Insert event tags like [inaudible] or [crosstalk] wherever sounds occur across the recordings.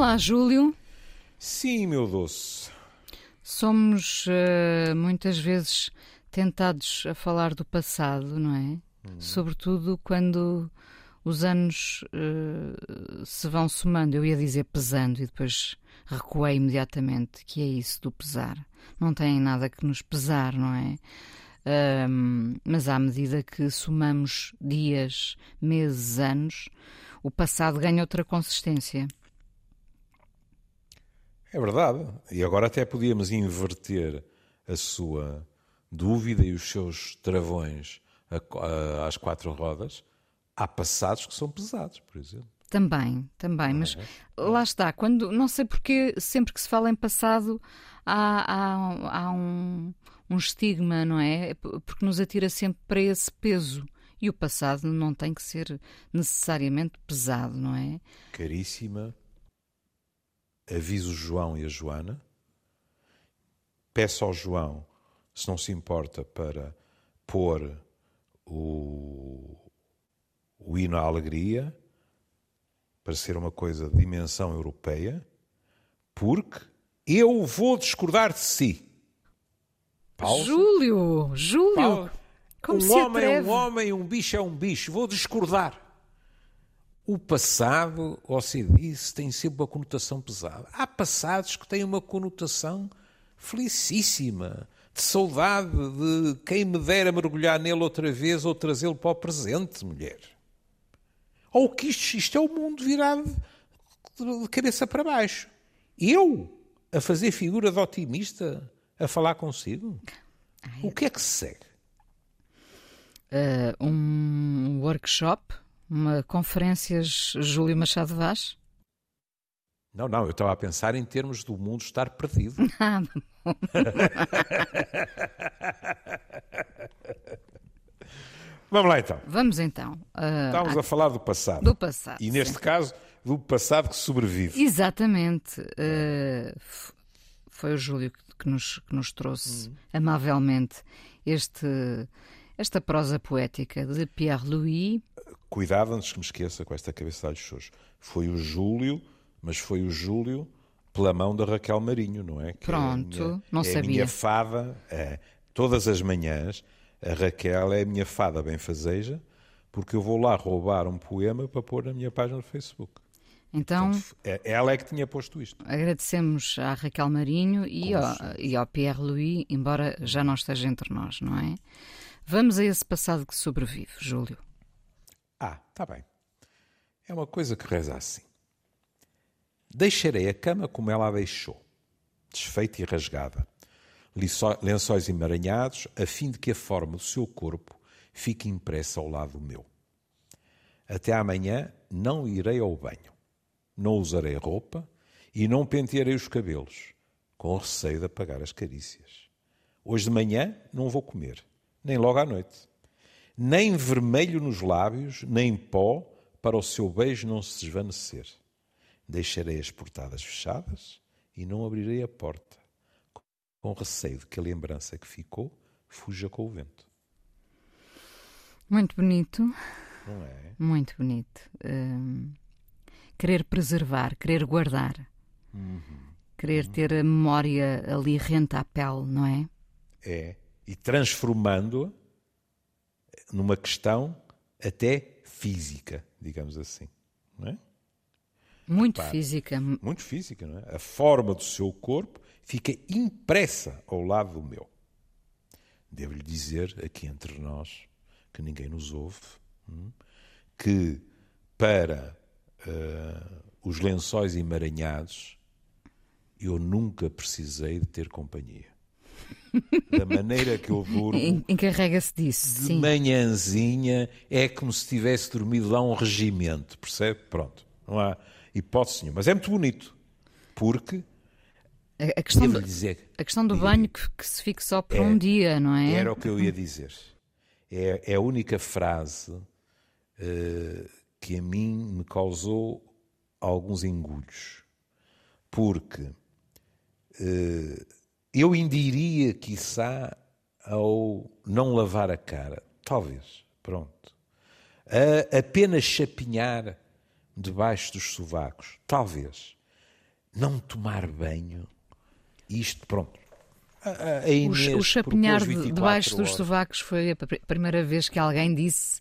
Olá, Júlio. Sim, meu doce. Somos uh, muitas vezes tentados a falar do passado, não é? Hum. Sobretudo quando os anos uh, se vão somando. Eu ia dizer pesando e depois recuei imediatamente, que é isso do pesar. Não tem nada que nos pesar, não é? Um, mas à medida que somamos dias, meses, anos, o passado ganha outra consistência. É verdade. E agora até podíamos inverter a sua dúvida e os seus travões às quatro rodas. Há passados que são pesados, por exemplo. Também, também, mas é? lá está, quando não sei porque sempre que se fala em passado há, há, há um, um estigma, não é? Porque nos atira sempre para esse peso. E o passado não tem que ser necessariamente pesado, não é? Caríssima, aviso o João e a Joana, peço ao João, se não se importa, para pôr o, o hino à alegria, para ser uma coisa de dimensão europeia, porque eu vou discordar de si. Paulo, Júlio, Júlio, Paulo, como um se homem atreve? é um homem, um bicho é um bicho. Vou discordar. O passado, você disse, tem sempre uma conotação pesada. Há passados que têm uma conotação felicíssima, de saudade, de quem me dera mergulhar nele outra vez ou trazê-lo para o presente, mulher. Ou que isto, isto é o mundo virado de cabeça para baixo. Eu, a fazer figura de otimista, a falar consigo? Ai, o que é que se segue? Uh, um workshop uma conferências Júlio Machado Vaz? Não, não, eu estava a pensar em termos do mundo estar perdido. [laughs] Ah, Vamos lá então. Vamos então. Uh, Estamos a falar do passado. Do passado. E neste sim. caso, do passado que sobrevive. Exatamente. Uh, foi o Júlio que nos, que nos trouxe uhum. amavelmente este, esta prosa poética de Pierre Louis Cuidado antes que me esqueça com esta cabeça de chus. Foi o Júlio, mas foi o Júlio pela mão da Raquel Marinho, não é? Que Pronto, é minha, não é sabia. A minha fada, é, todas as manhãs, a Raquel é a minha fada benfazeja, porque eu vou lá roubar um poema para pôr na minha página do Facebook. Então, Portanto, é, ela é que tinha posto isto. Agradecemos à Raquel Marinho e ao, e ao, Pierre Louis, embora já não esteja entre nós, não é? Vamos a esse passado que sobrevive, Júlio. Ah, está bem. É uma coisa que reza assim. Deixarei a cama como ela a deixou, desfeita e rasgada, lençóis emaranhados, a fim de que a forma do seu corpo fique impressa ao lado do meu. Até amanhã não irei ao banho, não usarei roupa e não pentearei os cabelos, com receio de apagar as carícias. Hoje de manhã não vou comer, nem logo à noite nem vermelho nos lábios, nem pó, para o seu beijo não se desvanecer. Deixarei as portadas fechadas e não abrirei a porta, com receio de que a lembrança que ficou fuja com o vento. Muito bonito. Não é? Muito bonito. Hum, querer preservar, querer guardar. Uhum. Querer uhum. ter a memória ali rente à pele, não é? É. E transformando-a numa questão até física, digamos assim. É? Muito Repare, física. Muito física, não é? A forma do seu corpo fica impressa ao lado do meu. Devo-lhe dizer, aqui entre nós, que ninguém nos ouve, hum, que para uh, os lençóis emaranhados eu nunca precisei de ter companhia da maneira que eu durmo. Encarrega-se disso. De sim. manhãzinha é como se tivesse dormido lá um regimento, percebe? Pronto, não há hipótese nenhuma. Mas é muito bonito, porque. A, questão, do, dizer, a questão do banho que, que, se fique só por é, um dia, não é? Era o que eu ia dizer. É, é a única frase uh, que a mim me causou alguns engulhos. Porque. Uh, eu indiria, quiçá, ao não lavar a cara. Talvez. Pronto. A apenas chapinhar debaixo dos sovacos. Talvez. não tomar banho, isto, pronto. A, a Inês o, o chapinhar propôs 24 debaixo dos sovacos foi a pr- primeira vez que alguém disse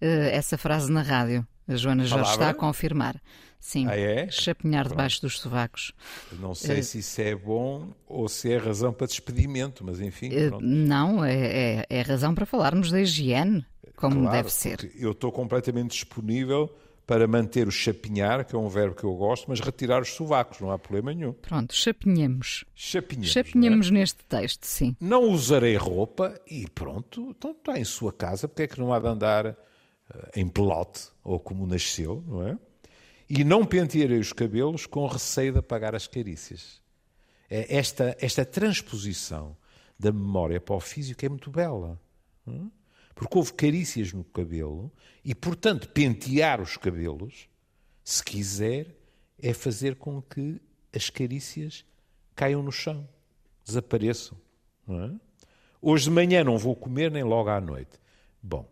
eh, essa frase na rádio. A Joana já Palavra? está a confirmar. Sim, Ah, é? chapinhar debaixo dos sovacos. Não sei se isso é bom ou se é razão para despedimento, mas enfim, pronto. não, é, é, é razão para falarmos da higiene, como Claro, deve ser. Eu estou completamente disponível para manter o chapinhar, que é um verbo que eu gosto, mas retirar os sovacos, não há problema nenhum. Pronto, chapinhemos. Chapinhamos. Chapinhemos neste texto, sim. Não, é? não usarei roupa e pronto, então está em sua casa, porque é que não há de andar eh, em pelote, ou como nasceu, não é? E não pentearei os cabelos com receio de apagar as carícias. É esta, esta transposição da memória para o físico é muito bela. é? Porque houve carícias no cabelo e, portanto, pentear os cabelos, se quiser, é fazer com que as carícias caiam no chão, desapareçam. é? Hoje de manhã não vou comer nem logo à noite. Bom,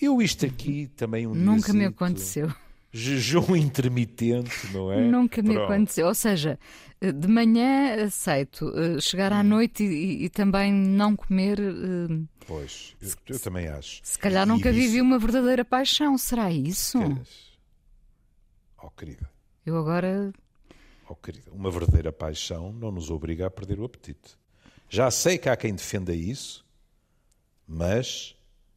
eu isto aqui também um Nunca me aconteceu. Jejum [laughs] intermitente, não é? Nunca me Pronto. aconteceu. Ou seja, de manhã aceito, eh, chegar Hum. à noite e, e também não comer. eh, Pois, eu, eu também acho. Se calhar E nunca disse- vivi uma verdadeira paixão. Será isso? Queres? Oh, querida, Eu agora. oh, querida, uma verdadeira paixão não nos obriga a perder o apetite. Já sei que há quem defenda isso, mas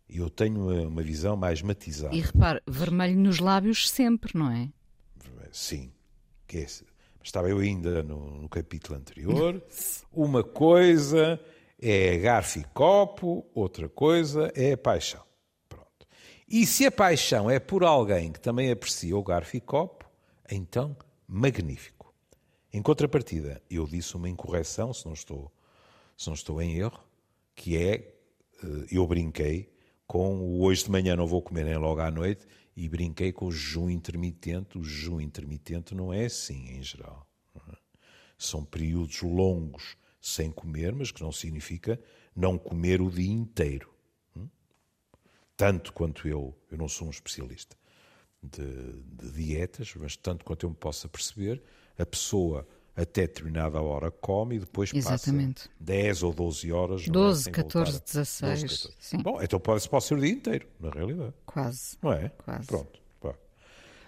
eu tenho uma, uma visão mais matizada. E repare, vermelho nos lábios sempre, não é? Sim, que é, estava eu ainda no, no capítulo anterior. [laughs] Uma coisa é garfo e copo, outra coisa é paixão. Pronto. E se a paixão é por alguém que também aprecia o garfo e copo, então magnífico. Em contrapartida, eu disse uma incorreção, se não estou, se não estou em erro, que é, eh, eu brinquei com o hoje de manhã não vou comer nem logo à noite e brinquei com o jejum intermitente. O jejum intermitente não é assim em geral. é? São períodos longos sem comer, mas que não significa não comer o dia inteiro. hum? Tanto quanto eu, eu não sou um especialista de, de dietas, mas tanto quanto eu me possa perceber, a pessoa até determinada hora come e depois Exatamente. passa 10 ou 12 horas. não é? 12, Sem 14, voltar a- 16, 12, 14. sim. Bom, então pode, pode ser o dia inteiro, na realidade. Quase. Não é? Quase. Pronto. pá.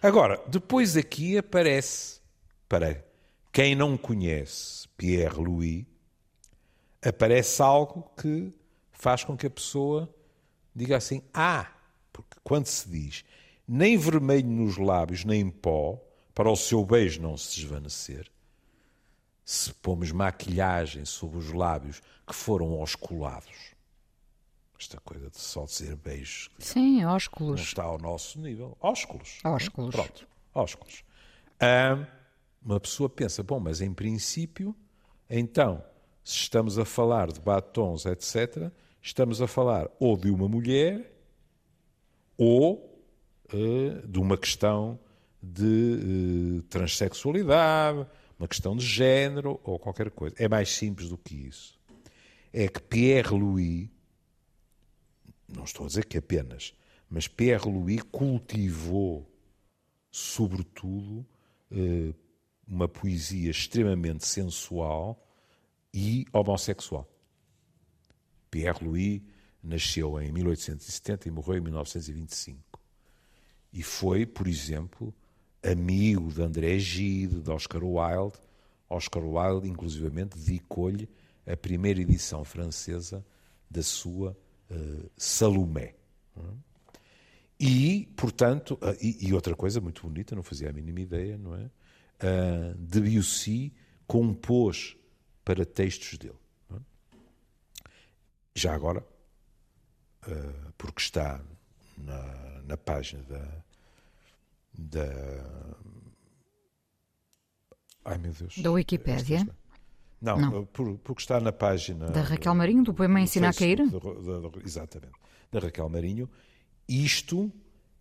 Agora, depois aqui aparece, para quem não conhece Pierre Louis, aparece algo que faz com que a pessoa diga assim: Ah, porque quando se diz nem vermelho nos lábios, nem pó, para o seu beijo não se desvanecer, se pomos maquilhagem sobre os lábios que foram osculados, esta coisa de só dizer beijos Sim, não ósculos. está ao nosso nível. Ósculos. Ósculos. Pronto, ósculos. Ahm, uma pessoa pensa, bom, mas em princípio, então, se estamos a falar de batons, etc., estamos a falar ou de uma mulher ou eh, de uma questão de eh, transexualidade, uma questão de género ou qualquer coisa. É mais simples do que isso. É que Pierre Louis não estou a dizer que apenas, mas Pierre Louis cultivou, sobretudo, eh, uma poesia extremamente sensual e homossexual. Pierre Louis nasceu em 1870 e morreu em 1925. E foi, por exemplo, amigo de André Gide, de Oscar Wilde. Oscar Wilde, inclusivamente, dedicou-lhe a primeira edição francesa da sua eh, Salomé. E, portanto, ah, e, e outra coisa muito bonita, não fazia a mínima ideia, não é? Ah, Debussy compôs para textos dele. é? Já agora, porque está na, na página da, da. Ai meu Deus. Da Wikipédia? Esta- Não, Não. por- porque está na página. Da Raquel Marinho, do poema Ensina a Cair? Da- da- exatamente. Da Raquel Marinho. Isto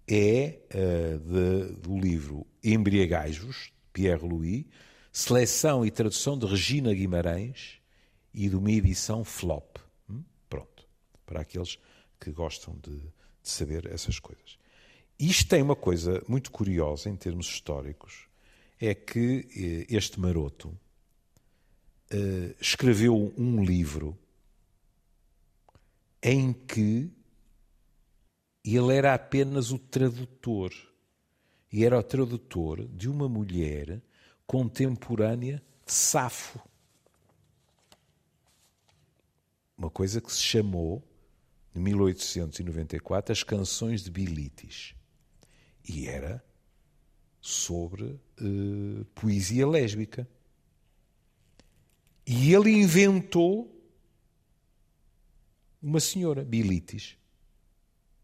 é eh, de- do livro Embriagajos, Pierre Louis, seleção e tradução de Regina Guimarães e de uma edição flop. Hum? Pronto. Para aqueles que gostam de, de saber essas coisas. Isto tem uma coisa muito curiosa em termos históricos, é que eh, este maroto uh, escreveu um livro em que ele era apenas o tradutor. E era o tradutor de uma mulher contemporânea de Safo. Uma coisa que se chamou, em 1894, as Canções de Bilitis. E era sobre uh, poesia lésbica. E ele inventou uma senhora, Bilitis.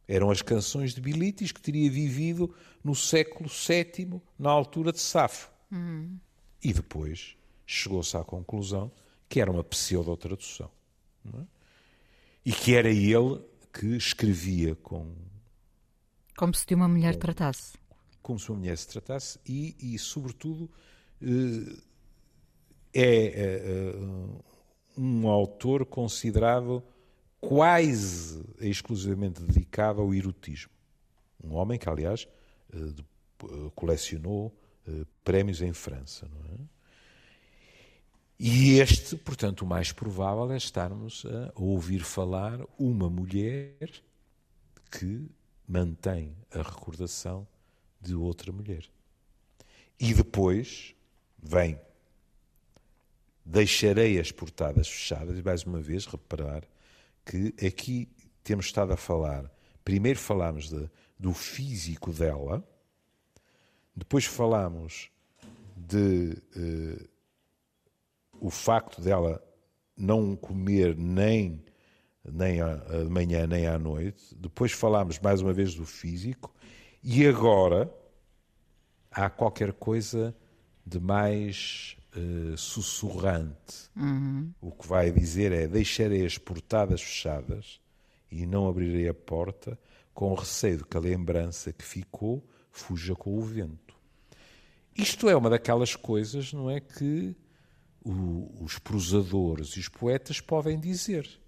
Eram as canções de Bilitis que teria vivido no século VII, na altura de Safo. Uhum. E depois chegou-se à conclusão que era uma pseudo-tradução. É? E que era ele que escrevia com. Como se de uma mulher tratasse. Como se uma mulher se tratasse e, e sobretudo, eh, é, é um autor considerado quase exclusivamente dedicado ao erotismo. Um homem que, aliás, eh, eh, colecionou eh, prémios em França. É? E este, portanto, o mais provável é estarmos a ouvir falar uma mulher que mantém a recordação de outra mulher. E depois vem deixarei as portadas fechadas, e mais uma vez reparar que aqui temos estado a falar. Primeiro falámos de, do físico dela, depois falámos de uh, o facto dela não comer nem, nem de manhã nem à noite, depois falámos mais uma vez do físico, e agora há qualquer coisa de mais uh, sussurrante. Uhum. O que vai dizer é: deixarei as portadas fechadas e não abrirei a porta, com receio de que a lembrança que ficou fuja com o vento. Isto é uma daquelas coisas, não é, que o, os prosadores e os poetas podem dizer.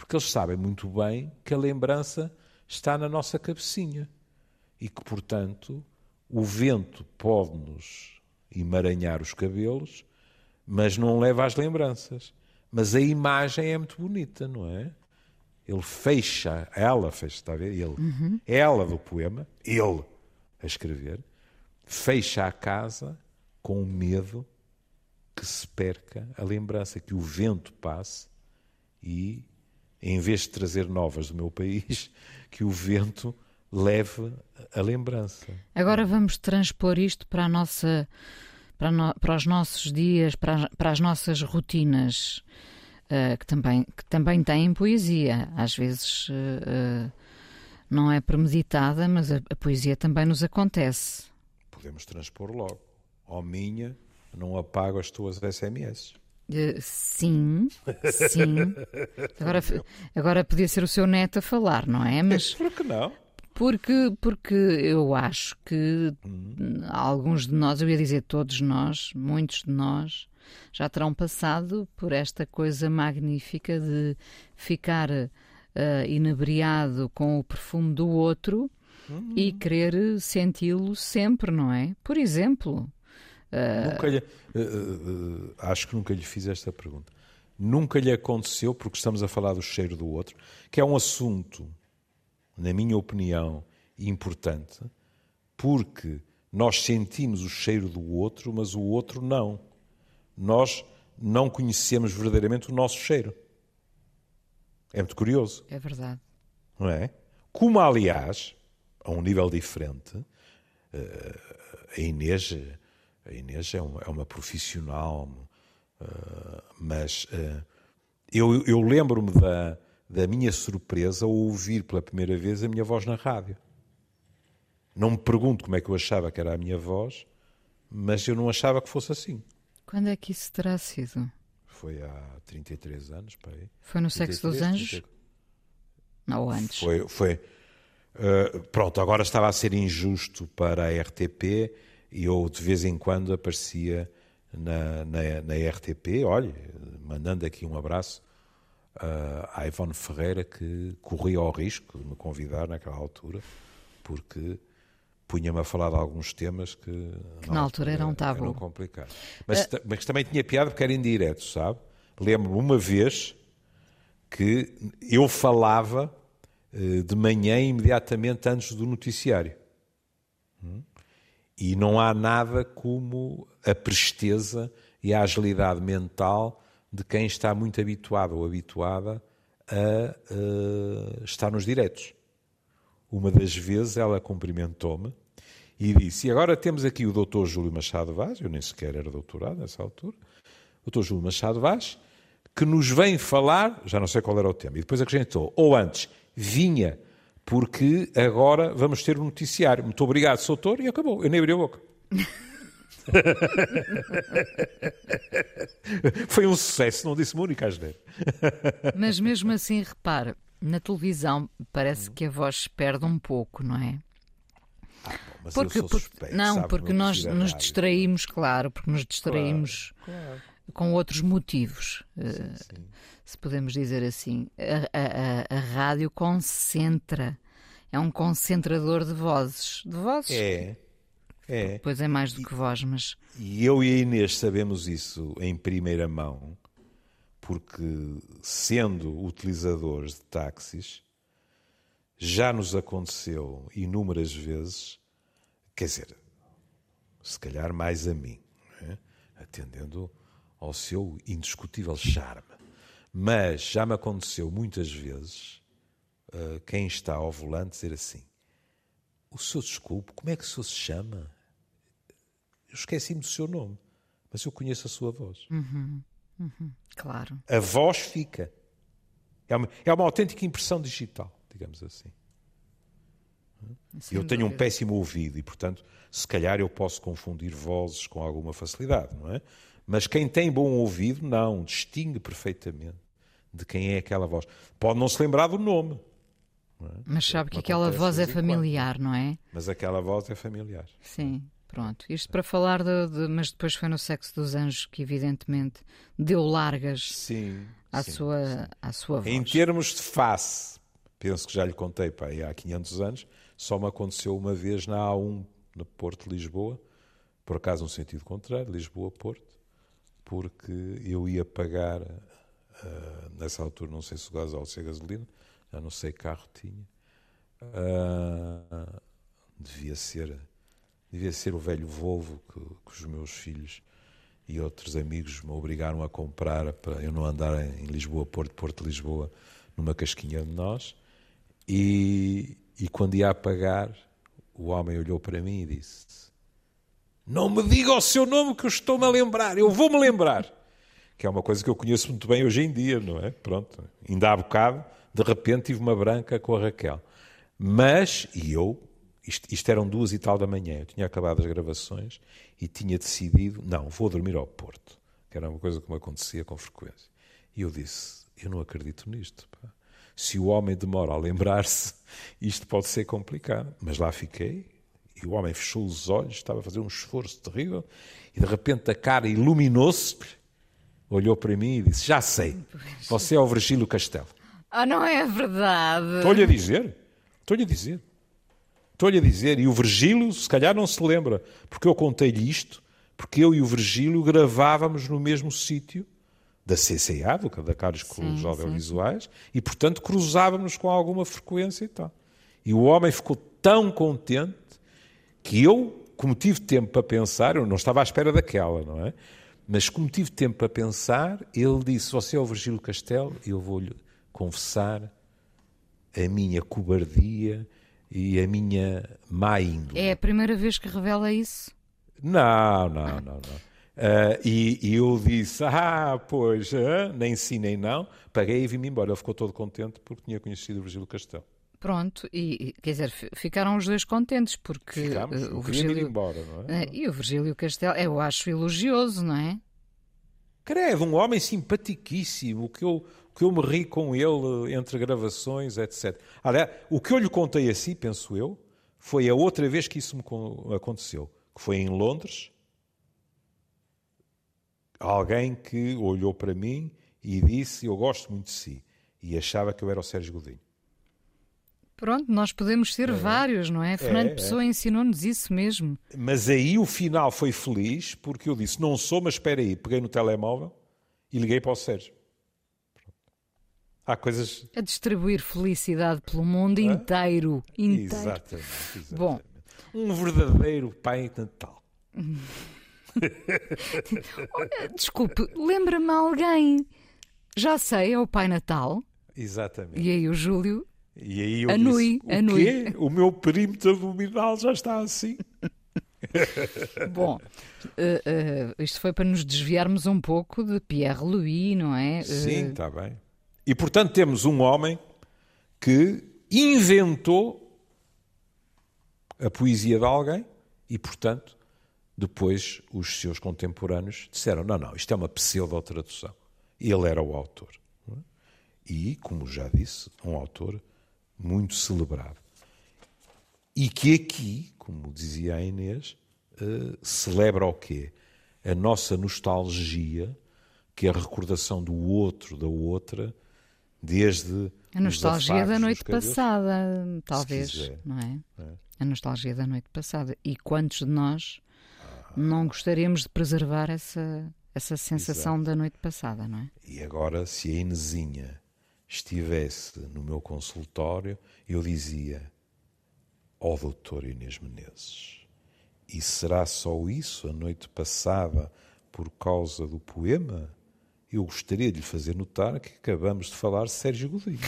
Porque eles sabem muito bem que a lembrança está na nossa cabecinha e que, portanto, o vento pode-nos emaranhar os cabelos, mas não leva às lembranças. Mas a imagem é muito bonita, não é? Ele fecha, ela fecha, está a ver? Ele, uhum. ela do poema, ele a escrever, fecha a casa com medo que se perca a lembrança, que o vento passe e, em vez de trazer novas do meu país, [laughs] que o vento leve a lembrança. Agora vamos transpor isto para a nossa para, no, para os nossos dias, para, para as nossas rotinas, uh, que, também, que também têm poesia. Às vezes uh, não é premeditada, mas a, a, poesia também nos acontece. Podemos transpor logo. Ó oh, minha, não apago as tuas SMS. Uh, sim, sim. Agora, agora podia ser o seu neto a falar, não é? Mas [laughs] por que não? Porque, porque eu acho que hum. alguns de nós, eu ia dizer todos nós, muitos de nós, já terão passado por esta coisa magnífica de ficar uh, inebriado com o perfume do outro hum. e querer senti-lo sempre, não é? Por exemplo. Uh... Lhe, uh, acho que nunca lhe fiz esta pergunta. Nunca lhe aconteceu, porque estamos a falar do cheiro do outro, que é um assunto na minha opinião, importante, porque nós sentimos o cheiro do outro, mas o outro não. Nós não conhecemos verdadeiramente o nosso cheiro. É muito curioso. É verdade. Não é? Como, aliás, a um nível diferente, eh, a Inês, a Inês é, uma, é uma profissional, eh, mas eh, eu, eu lembro-me da, da minha surpresa ao ouvir pela primeira vez a minha voz na rádio. Não me pergunto como é que eu achava que era a minha voz, mas eu não achava que fosse assim. Quando é que isso terá sido? Foi há 33 anos, pai. Foi no 33, Sexo dos Anjos? 30... Não, antes. Foi, foi uh, pronto, agora estava a ser injusto para a RTP e eu de vez em quando aparecia na, na, na RTP, olha, mandando aqui um abraço uh, a Ivone Ferreira, que corria ao risco de me convidar naquela altura, porque punha-me a falar de alguns temas que, que na, altura eram tabu. Eram complicados. Mas, uh, mas também tinha piada porque era indireto, sabe? Lembro-me uma vez que eu falava uh, de manhã imediatamente antes do noticiário. Hum? E não há nada como a presteza e a agilidade mental de quem está muito habituado ou habituada a uh, estar nos diretos. Uma das vezes ela cumprimentou-me e disse: E agora temos aqui o doutor Júlio Machado Vaz, eu nem sequer era doutorado nessa altura, o doutor Júlio Machado Vaz, que nos vem falar, já não sei qual era o tema, e depois acrescentou, ou antes, vinha, porque agora vamos ter um noticiário. Muito obrigado, doutor, e acabou. Eu nem abri a boca. [laughs] Foi um sucesso, não disse uma única asneira. [laughs] Mas mesmo assim, repare, na televisão parece que a voz perde um pouco, não é? Ah, bom, porque, porque não, porque nós nos distraímos, claro, porque nos distraímos claro, claro. com outros motivos, sim, eh, sim. Se podemos dizer assim. A, a, a, rádio concentra, é um concentrador de vozes, de vozes. É. É. Pois é mais do que voz, mas. E eu e a Inês sabemos isso em primeira mão, porque sendo utilizadores de táxis, já nos aconteceu inúmeras vezes, quer dizer, se calhar mais a mim, é? atendendo ao seu indiscutível charme. Mas já me aconteceu muitas vezes uh, quem está ao volante dizer assim: O senhor desculpe, como é que o senhor se chama? eu esqueci-me do seu nome, mas eu conheço a sua voz. Uhum, uhum, claro. A voz fica. É uma, é uma autêntica impressão digital, digamos assim. Sem eu tenho dúvida. um péssimo ouvido e, portanto, se calhar eu posso confundir vozes com alguma facilidade, não é? Mas quem tem bom ouvido, não, distingue perfeitamente de quem é aquela voz. Pode não se lembrar do nome. É? Mas sabe que aquela voz é familiar, não é? Mas aquela voz é familiar. Sim. Pronto, isto para falar de, de, Mas depois foi no Sexo dos Anjos que, evidentemente, deu largas sim, à, sim, sua, sim. à sua voz. Em termos de face, penso que já lhe contei pá, há 500 anos, só me aconteceu uma vez na A1, no Porto de Lisboa, por acaso no sentido contrário, Lisboa-Porto, porque eu ia pagar, uh, nessa altura, não sei se o gás ou se a gasolina, já não sei que carro tinha, uh, devia ser devia ser o velho Volvo que, que, os meus filhos e outros amigos me obrigaram a comprar para eu não andar em Lisboa, Porto, Porto, Lisboa, numa casquinha de nós. E, e quando ia a pagar, o homem olhou para mim e disse: Não me diga o seu nome que eu estou-me a lembrar, eu vou-me lembrar. Que é uma coisa que eu conheço muito bem hoje em dia, não é? Pronto, ainda há bocado, de repente tive uma branca com a Raquel. Mas, e eu isto, isto, eram duas e tal da manhã. Eu tinha acabado as gravações e tinha decidido, não, vou dormir ao Porto, que era uma coisa que me acontecia com frequência. E eu disse, eu não acredito nisto. Pá. Se o homem demora a lembrar-se, [laughs] isto pode ser complicado. Mas lá fiquei e o homem fechou os olhos, estava a fazer um esforço terrível e de repente a cara iluminou-se, olhou para mim e disse, já sei, você é o Virgílio Castelo. Ah, não é verdade. Estou-lhe a dizer, estou-lhe a dizer. Estou-lhe a dizer, e o Virgílio se calhar não se lembra, porque eu contei-lhe isto, porque eu e o Virgílio gravávamos no mesmo sítio da CCA, do da Carlos Cruz Audiovisuais, e portanto cruzávamos com alguma frequência e tal. E o homem ficou tão contente que eu, como tive tempo para pensar, eu não estava à espera daquela, não é? Mas como tive tempo para pensar, ele disse: Você é o Virgílio Castelo, eu vou-lhe confessar a minha cobardia e a minha má índole. É a primeira vez que revela isso? Não, não, não, não. Uh, e, e, eu disse, ah, pois, nem sim nem não, paguei e vim-me embora. Ele ficou todo contente porque tinha conhecido o Virgílio Castelo. Pronto, e quer dizer, ficaram os dois contentes porque Ficámos, uh, o Virgílio ir embora, não é? E o Virgílio Castelo, eu acho elogioso, não é? Credo, um homem simpaticíssimo, que eu, que eu me ri com ele entre gravações, etc. Aliás, o que eu lhe contei assim, penso eu, foi a outra vez que isso me aconteceu, que foi em Londres. Alguém que olhou para mim e disse: Eu gosto muito de si. E achava que eu era o Sérgio Godinho. Pronto, nós podemos ser é. vários, não é? Fernando é, Pessoa é. ensinou-nos isso mesmo. Mas aí o final foi feliz porque eu disse: não sou, mas espera aí. Peguei no telemóvel e liguei para o Sérgio. Há coisas. A distribuir felicidade pelo mundo inteiro. inteiro. Exatamente, exatamente. Bom. Um verdadeiro Pai Natal. [laughs] Desculpe, lembra-me alguém. Já sei, é o Pai Natal. Exatamente. E aí o Júlio. E aí eu anui, disse, o anui. quê? O meu perímetro abdominal já está assim. [laughs] Bom, uh, uh, isto foi para nos desviarmos um pouco de Pierre Louis, não é? Sim, está uh... bem. E portanto temos um homem que inventou a poesia de alguém e, portanto, depois os seus contemporâneos disseram: não, não, isto é uma pseudo-tradução. Ele era o autor. É? E, como já disse, um autor muito celebrado. E que aqui, como dizia a Inês, uh, celebra o quê? A nossa nostalgia, que é a recordação do outro, da outra, desde. A nostalgia da noite passada, talvez, não é? é? A nostalgia da noite passada. E quantos de nós ah. não gostaríamos de preservar essa, essa sensação Exato. da noite passada, não é? E agora, se a Inesinha estivesse no meu consultório, eu dizia: Ó oh, doutor Inês Menezes, e será só isso a noite passada por causa do poema? Eu gostaria de lhe fazer notar que acabamos de falar de Sérgio Godinho.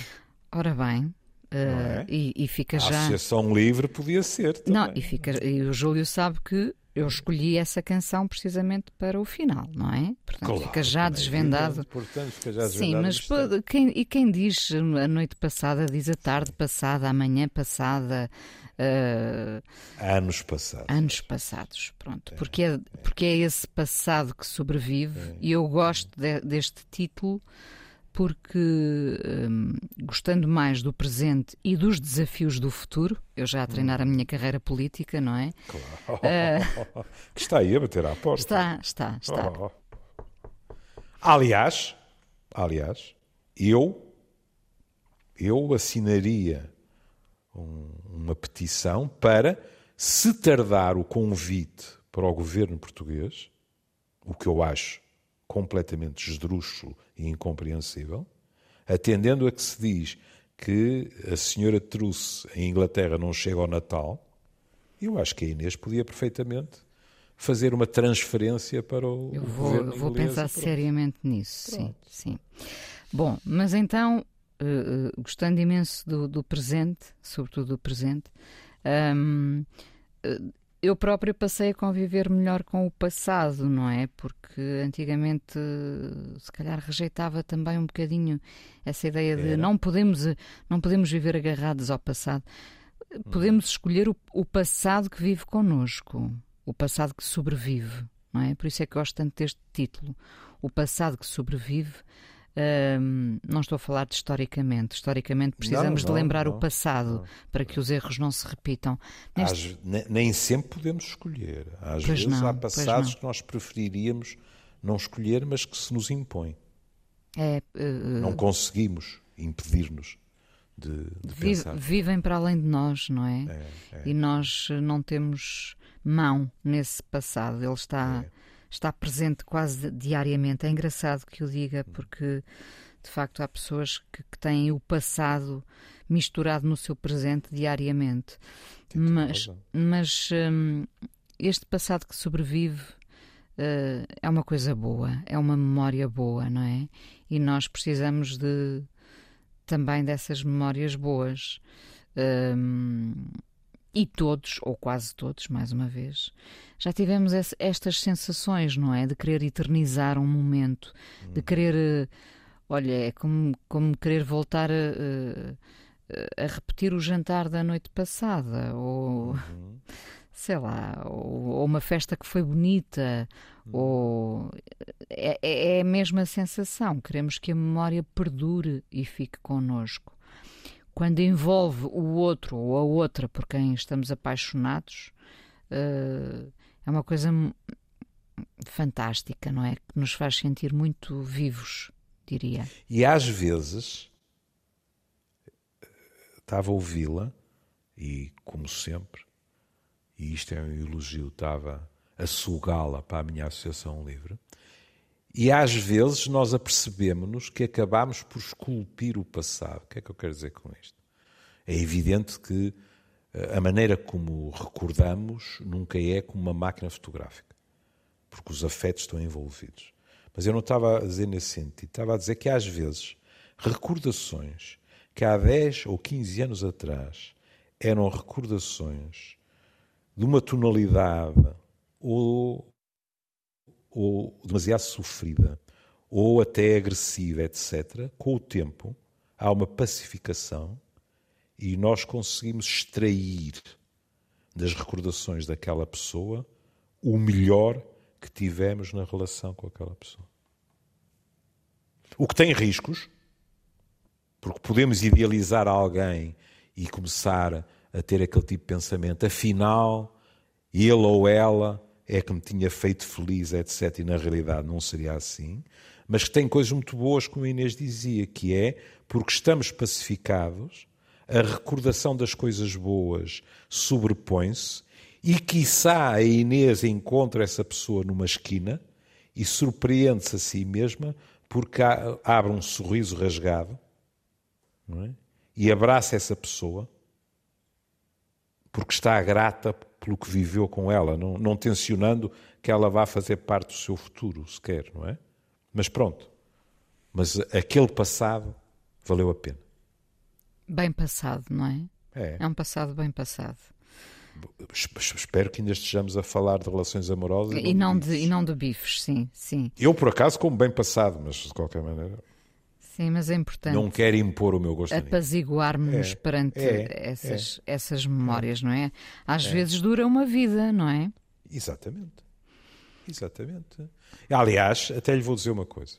Ora bem, uh, é? e, e, fica já. A Associação Livre podia ser. Também. Não, e, fica, e o Júlio sabe que eu escolhi essa canção precisamente para o final, não é? Portanto, claro, fica já desvendado. É portanto, fica já Sim, mas quem, e quem diz a noite passada, diz a tarde passada, a manhã passada. Uh, anos passados. Anos passados, pronto. É, porque, é, porque é esse passado que sobrevive é, e eu gosto de, deste título porque hum, gostando mais do presente e dos desafios do futuro, eu já a treinar a minha carreira política, não é? Claro. [laughs] Uh, está aí a bater à porta. Está, está, está. Oh. Aliás, aliás, eu eu assinaria um, uma petição para se tardar o convite para o governo português, o que eu acho completamente esdrúxulo e incompreensível, atendendo a que se diz que a senhora Truss em Inglaterra não chega ao Natal, eu acho que a Inês podia perfeitamente fazer uma transferência para o eu vou, governo vou pensar seriamente nisso, Pronto. sim, sim. Bom, mas então, uh, gostando imenso do, do, presente, sobretudo do presente, um, uh, eu própria passei a conviver melhor com o passado, não é? Porque antigamente, se calhar, rejeitava também um bocadinho essa ideia de não podemos, não podemos viver agarrados ao passado. Podemos escolher o, o passado que vive connosco, o passado que sobrevive, não é? Por isso é que gosto tanto deste título. O passado que sobrevive um, não estou a falar de historicamente. Historicamente precisamos não, não, de lembrar não, o passado para que os erros não se repitam. Neste... Às, nem sempre podemos escolher. Às pois vezes há passados que nós preferiríamos não escolher, mas que se nos impõem. É, uh, não conseguimos impedir-nos de, de. Vivem para além de nós, não é? é, é. E nós não temos mão nesse passado. Ele está. Está presente quase diariamente. É engraçado que o diga, porque de facto há pessoas que, que têm o passado misturado no seu presente diariamente. Mas, mas hum, este passado que sobrevive uh, é uma coisa boa, é uma memória boa, não é? E nós precisamos de também dessas memórias boas. Um, e todos, ou quase todos, mais uma vez, já tivemos estas sensações, não é? De querer eternizar um momento, de hum. querer. Eh, olha, é como, como querer voltar a, a, a repetir o jantar da noite passada, ou. Uhum. [laughs] Sei lá, ou, ou, uma festa que foi bonita, uhum. ou. É, é, é a mesma sensação. Queremos que a memória perdure e fique connosco quando envolve o outro ou a outra por quem estamos apaixonados, uh, é uma coisa fantástica, não é? Que nos faz sentir muito vivos, diria. E às vezes estava a ouvi-la e, como sempre, e isto é um elogio, estava a sugá-la para a minha Associação Livre. E às vezes nós apercebemos-nos que acabamos por esculpir o passado. O que é que eu quero dizer com isto? É evidente que eh, a maneira como recordamos nunca é como uma máquina fotográfica, porque os afetos estão envolvidos. Mas eu não estava a dizer nesse sentido, estava a dizer que às vezes recordações que há 10 ou 15 anos atrás eram recordações de uma tonalidade ou, ou demasiado sofrida ou até agressiva, etc., com o tempo há uma pacificação e nós conseguimos extrair das recordações daquela pessoa o melhor que tivemos na relação com aquela pessoa. O que tem riscos, porque podemos idealizar alguém e começar a ter aquele tipo de pensamento, afinal, ele ou ela é que me tinha feito feliz, etc. E na realidade não seria assim. Mas que tem coisas muito boas, como a Inês dizia, que é porque estamos pacificados, a recordação das coisas boas sobrepõe-se e, quiçá, a Inês encontra essa pessoa numa esquina e surpreende-se a si mesma porque abre um sorriso rasgado é? e abraça essa pessoa porque está grata pelo que viveu com ela, não, não tensionando que ela vá fazer parte do seu futuro, sequer, não é? Mas pronto. Mas aquele passado valeu a pena. Bem passado, não é? É. É um passado bem passado. Espero que ainda estejamos a falar de relações amorosas. E não, de, e não de bifes, sim, sim. Eu, por acaso, como bem passado, mas de qualquer maneira. Sim, mas é importante. Não quero impor o meu gosto. Apaziguarmos é, perante é, essas, é, essas memórias, não é? Às vezes dura uma vida, não é? Exatamente. Exatamente. Aliás, até lhe vou dizer uma coisa.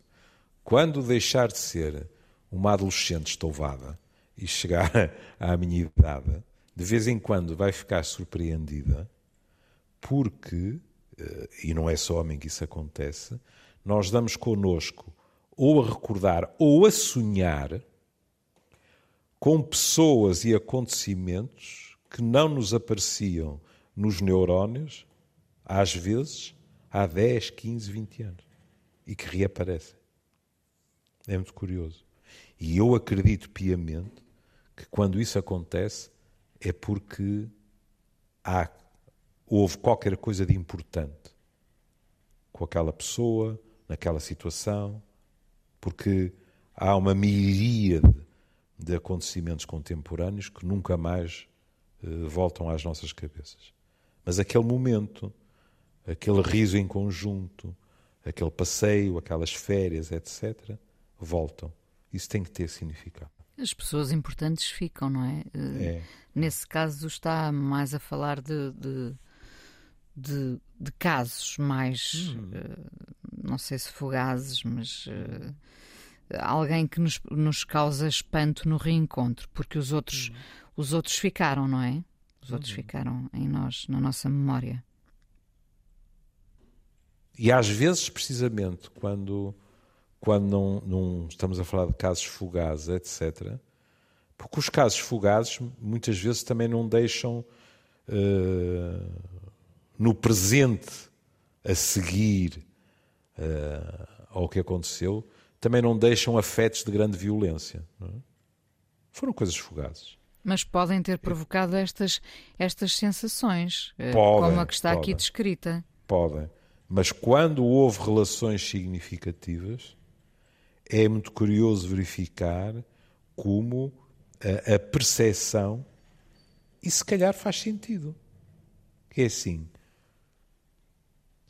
Quando deixar de ser uma adolescente estouvada e chegar [laughs] à minha idade, de vez em quando vai ficar surpreendida, porque, eh, e não é só homem que isso acontece, nós damos connosco ou a recordar ou a sonhar com pessoas e acontecimentos que não nos apareciam nos neurónios, às vezes, há 10, 15, 20 anos, e que reaparecem. É muito curioso. E eu acredito piamente que quando isso acontece é porque há, houve qualquer coisa de importante com aquela pessoa, naquela situação, porque há uma miríade de acontecimentos contemporâneos que nunca mais uh, voltam às nossas cabeças. Mas aquele momento, aquele riso em conjunto, aquele passeio, aquelas férias, etc., voltam. Isso tem que ter significado. As pessoas importantes ficam, não é? É. Nesse caso está mais a falar de, de, de, de casos mais, Hum. uh, não sei se fugazes, mas uh, alguém que nos, nos causa espanto no reencontro, porque os outros, Hum. os outros ficaram, não é? Os outros Uhum. ficaram em nós, na nossa memória. E às vezes, precisamente, quando, quando não, não estamos a falar de casos fugazes, etc., porque os casos fugazes muitas vezes também não deixam eh, no presente a seguir eh, ao que aconteceu, também não deixam afetos de grande violência. é? Foram coisas fugazes. Mas podem ter provocado estas, estas sensações, eh, Podem, como a que está aqui podem. descrita. Podem. Mas quando houve relações significativas, é muito curioso verificar como a, a percepção, e se calhar faz sentido, que é assim.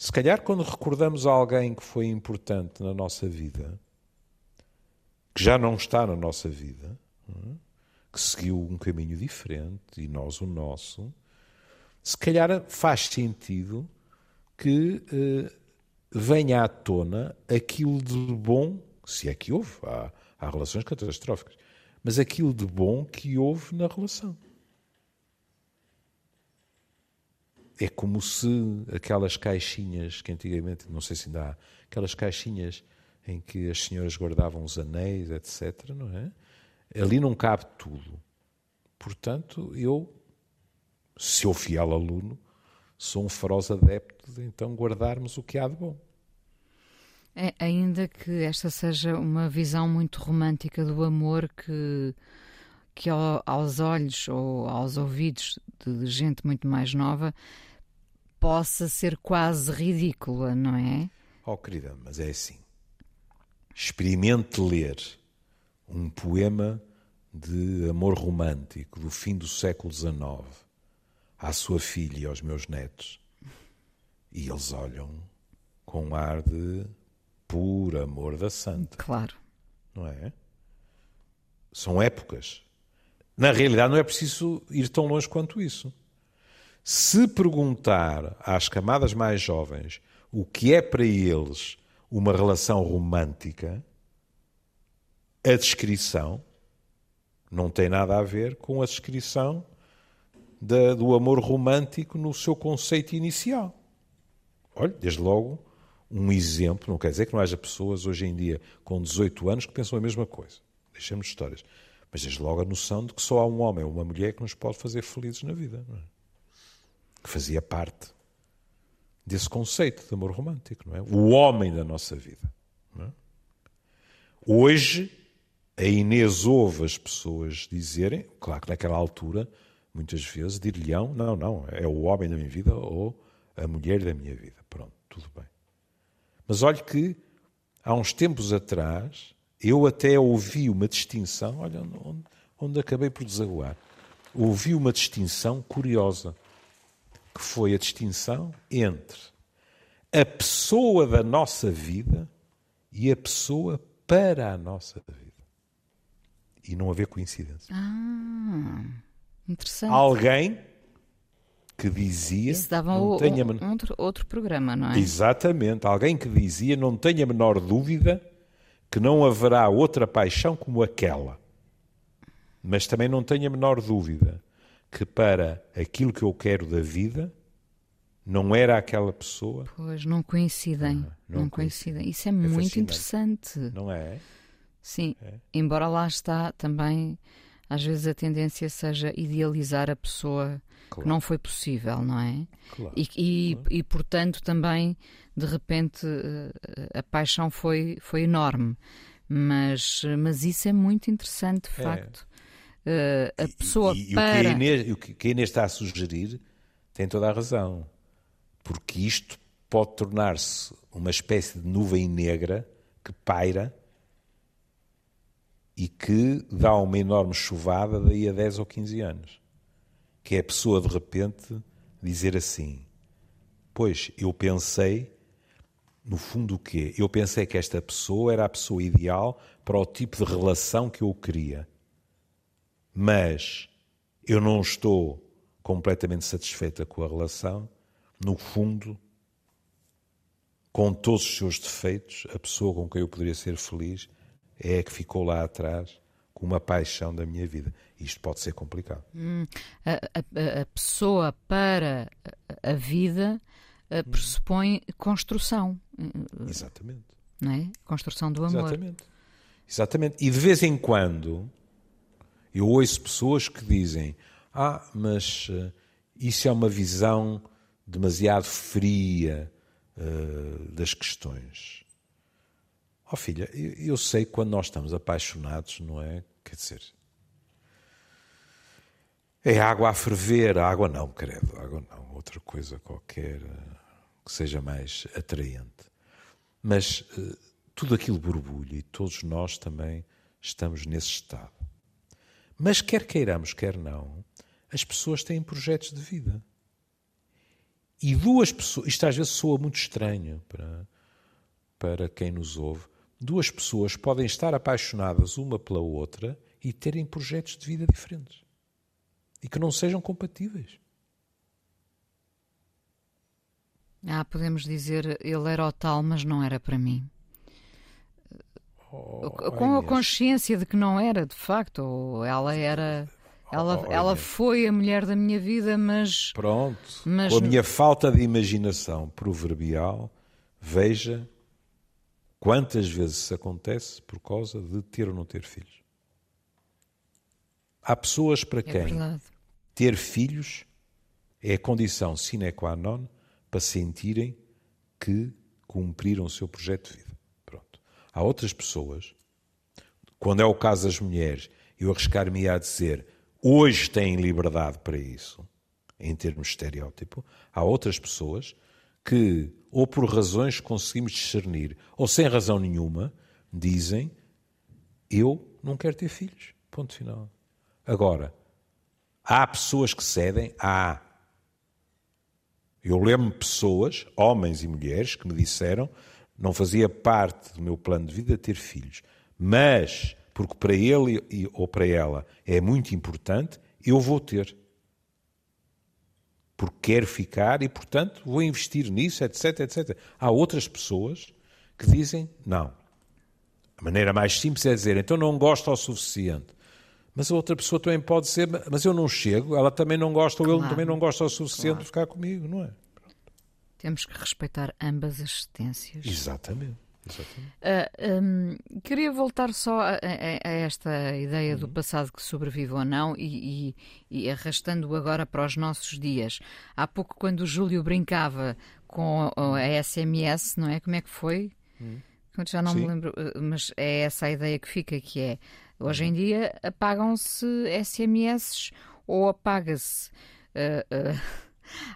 Se calhar quando recordamos alguém que foi importante na nossa vida, que já não está na nossa vida, é? que seguiu um caminho diferente e nós o nosso, se calhar faz sentido que eh, venha à tona aquilo de bom, se é que houve, há, há relações catastróficas, mas aquilo de bom que houve na relação. É como se aquelas caixinhas que antigamente, não sei se ainda há, aquelas caixinhas em que as senhoras guardavam os anéis, etc., não é? Ali não cabe tudo. portanto, eu, se eu fiel aluno, sou um feroz adepto de então guardarmos o que há de bom. É, ainda que esta seja uma visão muito romântica do amor que, que aos olhos ou aos ouvidos de gente muito mais nova possa ser quase ridícula, não é? Oh, querida, mas é assim. Experimente ler um poema de amor romântico do fim do século XIX à sua filha e aos meus netos. E eles olham com um ar de puro amor da santa. Claro. Não é? São épocas. Na realidade, não é preciso ir tão longe quanto isso. Se perguntar às camadas mais jovens o que é para eles uma relação romântica, a descrição não tem nada a ver com a descrição da, do amor romântico no seu conceito inicial. Olha, desde logo, um exemplo, não quer dizer que não haja pessoas hoje em dia com 18 anos que pensam a mesma coisa. Deixemos histórias. Mas desde logo a noção de que só há um homem ou uma mulher que nos pode fazer felizes na vida. É? Que fazia parte desse conceito de amor romântico, não é? O homem da nossa vida. É? Hoje, a Inês ouve as pessoas dizerem, claro que naquela altura, muitas vezes, dir-lhe-ão, não, não, é o homem da minha vida ou a mulher da minha vida. Pronto, tudo bem. Mas olhe que, há uns tempos atrás, eu até ouvi uma distinção, olha onde, onde acabei por desaguar, ouvi uma distinção curiosa que foi a distinção entre a pessoa da nossa vida e a pessoa para a nossa vida. E não haver coincidência. Ah, interessante. Alguém que dizia. Isso dava não o, tenha outro, outro programa, não é? Exatamente. Alguém que dizia, não tenha a menor dúvida que não haverá outra paixão como aquela. Mas também não tenha a menor dúvida que para aquilo que eu quero da vida não era aquela pessoa. Pois, não coincidem. Ah, não, não coincidem. Isso é, é muito fascinante. interessante. Não é? Sim. É. Embora lá está também, às vezes a tendência seja idealizar a pessoa claro. que não foi possível, não é? Claro. E, e, claro. e, portanto, também, de repente, eh, a paixão foi, foi enorme. Mas, mas isso é muito interessante, de é. facto. Uh, a pessoa e, e, para... o, que a Inês, o que a Inês está a sugerir tem toda a razão. Porque isto pode tornar-se uma espécie de nuvem negra que paira e que dá uma enorme chuvada daí a 10 ou 15 anos. Que é a pessoa de repente dizer assim: Pois, eu pensei, no fundo o quê? Eu pensei que esta pessoa era a pessoa ideal para o tipo de relação que eu queria mas eu não estou completamente satisfeita com a relação, no fundo, com todos os seus defeitos, a pessoa com quem eu poderia ser feliz é a que ficou lá atrás com uma paixão da minha vida. Isto pode ser complicado. Hum, a, a, a, pessoa para a vida hum. pressupõe construção. Exatamente. Não é? Construção do amor. Exatamente. Exatamente. E de vez em quando eu ouço pessoas que dizem: Ah, mas isso é uma visão demasiado fria uh, das questões. Oh filha, eu, sei quando nós estamos apaixonados, não é? Quer dizer, é água a ferver, água não, credo, água não, outra coisa qualquer uh, que seja mais atraente. Mas uh, tudo aquilo borbulha e todos nós também estamos nesse estado. Mas quer queiramos, quer não, as pessoas têm projetos de vida. E duas pessoas, isto às vezes soa muito estranho para, para quem nos ouve, duas pessoas podem estar apaixonadas uma pela outra e terem projetos de vida diferentes. E que não sejam compatíveis. Ah, podemos dizer, ele era o tal, mas não era para mim. Oh, com a consciência de que não era, de facto, ou ela era. Ela, oh, ela foi a mulher da minha vida, mas. Pronto. Mas... Com a minha falta de imaginação proverbial, veja quantas vezes isso acontece por causa de ter ou não ter filhos. Há pessoas para É quem ter filhos é a condição sine qua non para sentirem que cumpriram o seu projeto de vida. Pronto. Há outras pessoas, quando é o caso das mulheres, eu arriscar-me a dizer hoje têm liberdade para isso, em termos de estereótipo. Há outras pessoas que, ou por razões que conseguimos discernir, ou sem razão nenhuma, dizem eu não quero ter filhos. Ponto final. Agora, há pessoas que cedem? Há. Eu lembro pessoas, homens e mulheres, que me disseram não fazia parte do meu plano de vida ter filhos, mas porque para ele ou para ela é muito importante, eu vou ter. Porque quero ficar e, portanto, vou investir nisso, etc, etc. Há outras pessoas que dizem não. A maneira mais simples é dizer, então não gosto o suficiente. Mas a outra pessoa também pode dizer, mas eu não chego, ela também não gosta, ou ele Claro. também não gosta o suficiente Claro. de ficar comigo, não é? Temos que respeitar ambas as existências. Exatamente. Exatamente. Ah, hum, queria voltar só a, a- a esta ideia do passado que sobrevive ou não e, e- e arrastando agora para os nossos dias. Há pouco, quando o Júlio brincava com a, a SMS, não é? Como é que foi? Eu Já não me Sim. lembro, eh, mas é essa a ideia que fica, que é hoje em dia apagam-se SMS ou apaga-se. ah, ah,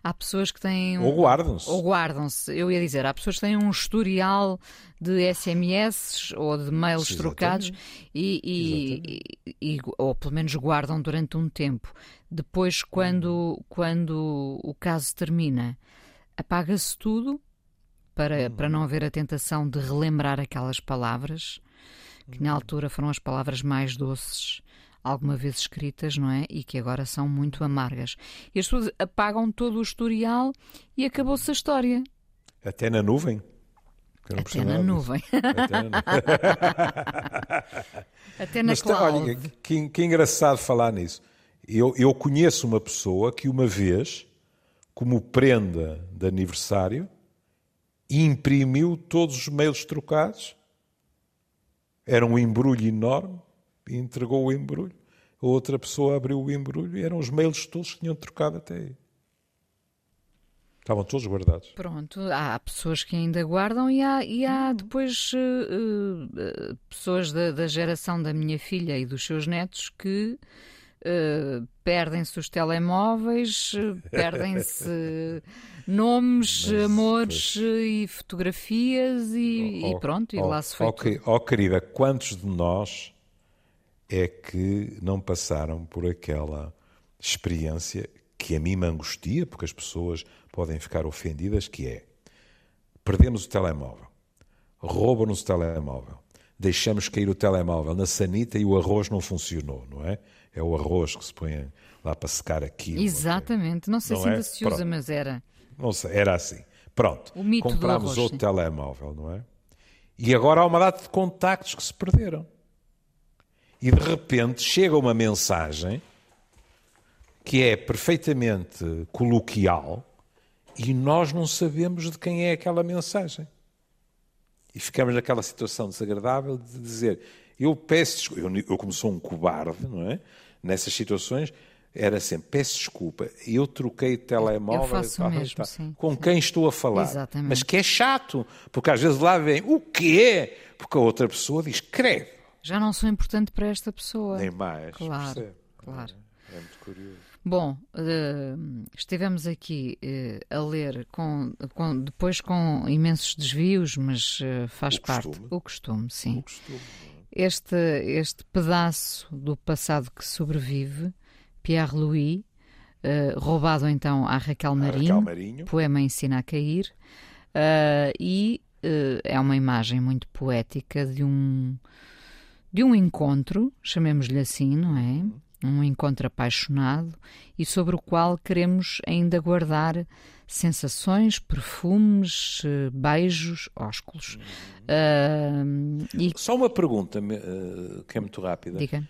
há pessoas que têm um, Ou guardam-se. ou guardam-se, eu ia dizer, há pessoas que têm um historial de SMS ou de mails trocados e, e- e- ou pelo menos guardam durante um tempo. Depois, quando, quando o caso termina, apaga-se tudo para, para não haver a tentação de relembrar aquelas palavras que na altura foram as palavras mais doces alguma vez escritas, não é? E que agora são muito amargas. E as pessoas apagam todo o historial e acabou-se a história. Até na nuvem. Até na nuvem. Até [laughs] na Até na Mas tá, cloud. olha, que, que engraçado falar nisso. Eu, eu conheço uma pessoa que uma vez, como prenda de aniversário, imprimiu todos os mails trocados. Era um embrulho enorme e entregou o embrulho. A outra pessoa abriu o embrulho e eram os mails todos que tinham trocado até aí. Estavam todos guardados. Pronto, há pessoas que ainda guardam e há, e há depois eh, eh, eh, pessoas da, da geração da minha filha e dos seus netos que eh, perdem-se os telemóveis, perdem-se [laughs] nomes, Mas, amores eh, e fotografias e, e Oh, pronto, e oh, lá se foi oh, tudo. que- oh, querida, quantos de nós é que não passaram por aquela experiência que a mim me angustia, porque as pessoas podem ficar ofendidas, que é perdemos o telemóvel, roubam-nos o telemóvel, deixamos cair o telemóvel na sanita e o arroz não funcionou, não é? É o arroz que se põe lá para secar aquilo. Exatamente, não sei Não se é? ainda se usa, Pronto. mas era. Não sei, era assim. Pronto. O mito Comprámos arroz, outro sim. telemóvel, não é? E agora há uma data de contactos que se perderam. E de repente chega uma mensagem que é perfeitamente coloquial e nós não sabemos de quem é aquela mensagem. E ficamos naquela situação desagradável de dizer: eu peço desculpa, eu, eu como sou um cobarde, não é? Nessas situações, era sempre: peço desculpa, eu troquei de telemóvel Eu faço tal, mesmo, tal, sim, com sim. quem estou a falar. Exatamente. Mas que é chato, porque às vezes lá vem o quê? Porque a outra pessoa diz: credo, Já não sou importante para esta pessoa. nem mais. Claro, percebe? claro. É muito curioso. Bom, eh, estivemos aqui eh, a ler com, com- depois com imensos desvios, mas eh, faz O parte. costume. O costume, sim. O costume. Este, este pedaço do passado que sobrevive, Pierre Louis, roubado então à Raquel Marinho, Raquel Marinho. poema Ensina a Cair, e é uma imagem muito poética de um, de um encontro, chamemos-lhe assim, não é? Um encontro apaixonado e sobre o qual queremos ainda guardar sensações, perfumes, eh, beijos, ósculos. Ah, e Só uma pergunta eh, que é muito rápida. diga.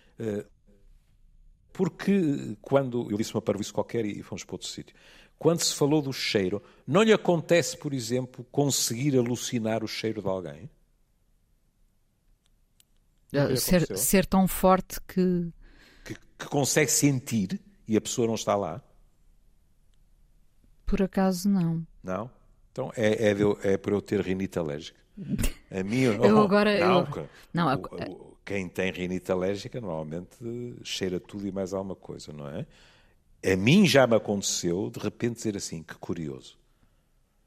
Porque quando, eu disse uma parvoíce qualquer e fomos para outro sítio, quando se falou do cheiro, não lhe acontece, por exemplo, conseguir alucinar o cheiro de alguém? Lhe ser, ser tão forte que. Que, que consegue sentir e a pessoa não está lá? Por acaso não. Não? Então é, é, eu- é por eu ter rinite alérgica. A mim, Eu agora- Não, eu- não, a- o- quem tem rinite alérgica normalmente cheira tudo e mais alguma coisa, não é? A mim já me aconteceu de repente dizer assim: que curioso.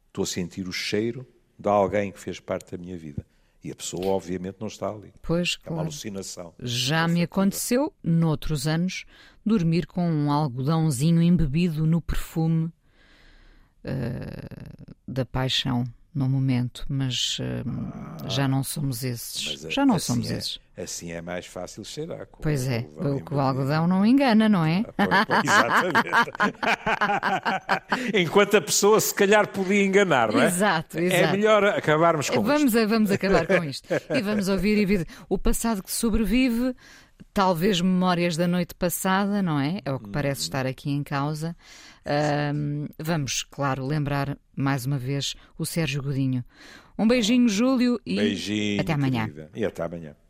Estou a sentir o cheiro de alguém que fez parte da minha vida. E a pessoa, obviamente, não está ali. Pois, É uma claro. alucinação. Já me aconteceu, noutros anos, dormir com um algodãozinho embebido no perfume eh, da paixão no momento, mas eh, já não somos esses. Ah. Já não assim somos é, esses. Assim é mais fácil cheirar. Pois é, o, que o algodão não engana, não é? Pois, Exatamente. [laughs] Enquanto a pessoa se calhar podia enganar, não é? Exato, É exato. melhor acabarmos com vamos, isto. vamos acabar com isto. E vamos ouvir e ver o passado que sobrevive, talvez memórias da noite passada, não é? É o que Hum. parece estar aqui em causa. Ahm, vamos, claro, lembrar mais uma vez o Sérgio Godinho. Um beijinho, Júlio, e Beijinho. até amanhã. querida. E até amanhã.